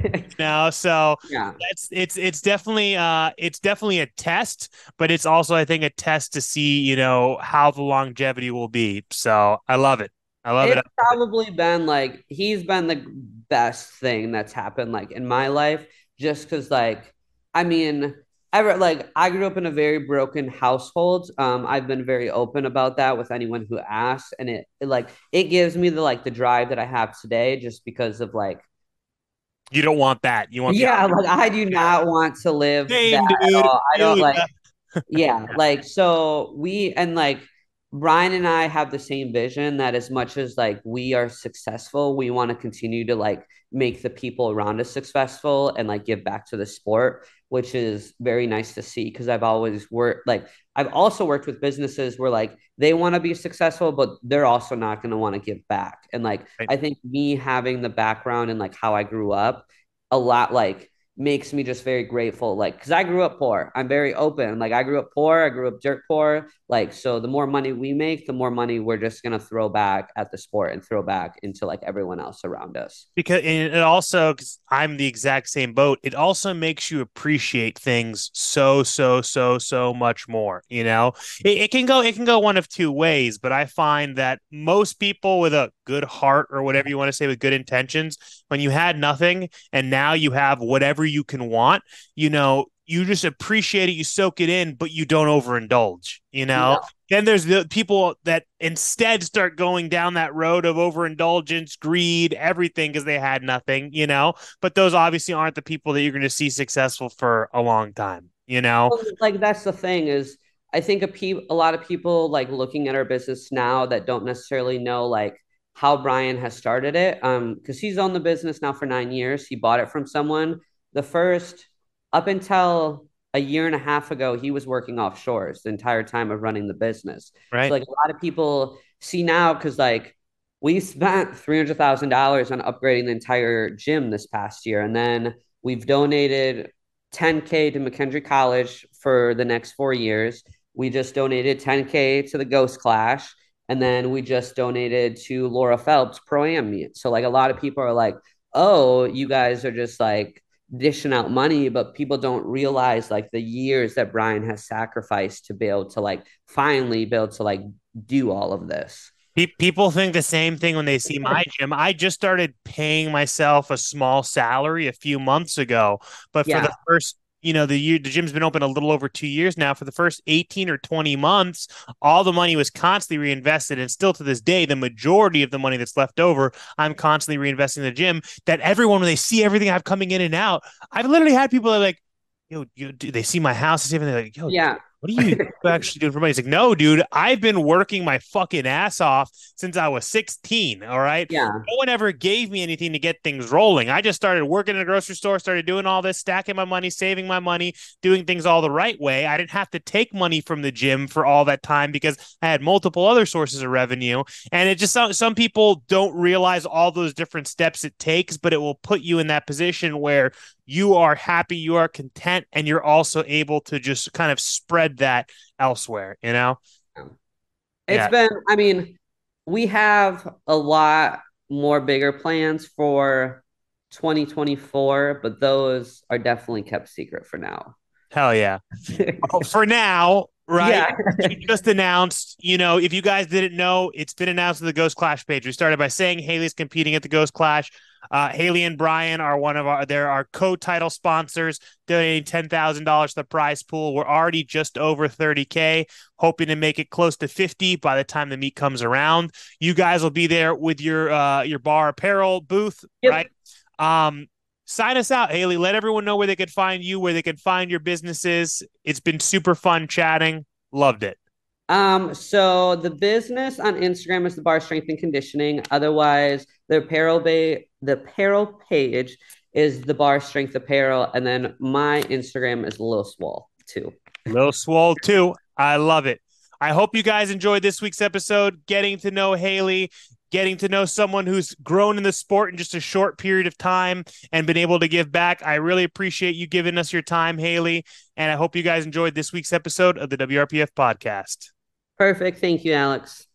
now so yeah that's it's it's definitely uh it's definitely a test but it's also i think a test to see you know how the longevity will be so i love it i love it's it probably been like he's been the best thing that's happened like in my life just because like i mean ever like I grew up in a very broken household. Um, I've been very open about that with anyone who asks, and it, it, like it gives me the like the drive that I have today, just because of like. You don't want that. You want yeah, like I do not want to live. Same, dude. I don't like. yeah, like so we and like Brian and I have the same vision that as much as like we are successful, we want to continue to like make the people around us successful and like give back to the sport which is very nice to see because I've always worked like I've also worked with businesses where like they want to be successful, but they're also not going to want to give back. And like right. I think me having the background and like how I grew up, a lot like makes me just very grateful. Like, cause I grew up poor. I'm very open. Like, I grew up poor. I grew up dirt poor. Like, so the more money we make, the more money we're just gonna throw back at the sport and throw back into like everyone else around us. Because it also, because I'm the exact same boat. It also makes you appreciate things so, so, so, so much more. You know, it, it can go, it can go one of two ways. But I find that most people with a good heart or whatever you want to say with good intentions, when you had nothing and now you have whatever you can want, you know, you just appreciate it, you soak it in, but you don't overindulge, you know? Then there's the people that instead start going down that road of overindulgence, greed, everything because they had nothing, you know? But those obviously aren't the people that you're going to see successful for a long time, you know? Well, like that's the thing is I think a, pe- a lot of people like looking at our business now that don't necessarily know like how Brian has started it. Um, because he's owned the business now for nine years. He bought it from someone the first up until a year and a half ago, he was working offshore the entire time of running the business. Right. So like a lot of people see now because like we spent three hundred thousand dollars on upgrading the entire gym this past year, and then we've donated 10k to McKendree College for the next four years. We just donated 10k to the Ghost Clash, and then we just donated to Laura Phelps Pro Am meet. So like a lot of people are like, "Oh, you guys are just like dishing out money, but people don't realize like the years that Brian has sacrificed to be able to like finally be able to like do all of this. People think the same thing when they see my gym. I just started paying myself a small salary a few months ago, but yeah. for the first you know the year the gym's been open a little over two years now. For the first 18 or 20 months all the money was constantly reinvested. And still to this day the majority of the money that's left over i'm constantly reinvesting in the gym that everyone when they see everything i've coming in and out i've literally had people that are like yo, you, do they see my house everything like yo yeah what are you actually doing for money? He's like, no, dude, I've been working my fucking ass off since I was 16. All right. Yeah. No one ever gave me anything to get things rolling. I just started working in a grocery store, started doing all this, stacking my money, saving my money, doing things all the right way. I didn't have to take money from the gym for all that time because I had multiple other sources of revenue. And it just some people don't realize all those different steps it takes, but it will put you in that position where you are happy, you are content, and you're also able to just kind of spread that elsewhere, you know? It's yeah. been, I mean, we have a lot more bigger plans for 2024, but those are definitely kept secret for now. Hell yeah. well, for now, right? Yeah. just announced, you know, if you guys didn't know, it's been announced on the Ghost Clash page. We started by saying Haley's competing at the Ghost Clash. Uh, Haley and Brian are one of our, they're our co-title sponsors, donating $10,000 to the prize pool. We're already just over 30K, hoping to make it close to 50 by the time the meet comes around. You guys will be there with your, uh, your bar apparel booth, yep. right? Um, sign us out, Haley. Let everyone know where they can find you, where they can find your businesses. It's been super fun chatting. Loved it. Um, so the business on Instagram is the bar strength and conditioning. Otherwise, the apparel bay the apparel page is the bar strength apparel, and then my Instagram is Lil Swole too. Lil Swole too. I love it. I hope you guys enjoyed this week's episode, getting to know Haley, getting to know someone who's grown in the sport in just a short period of time and been able to give back. I really appreciate you giving us your time, Haley. And I hope you guys enjoyed this week's episode of the WRPF podcast. Perfect. Thank you, Alex.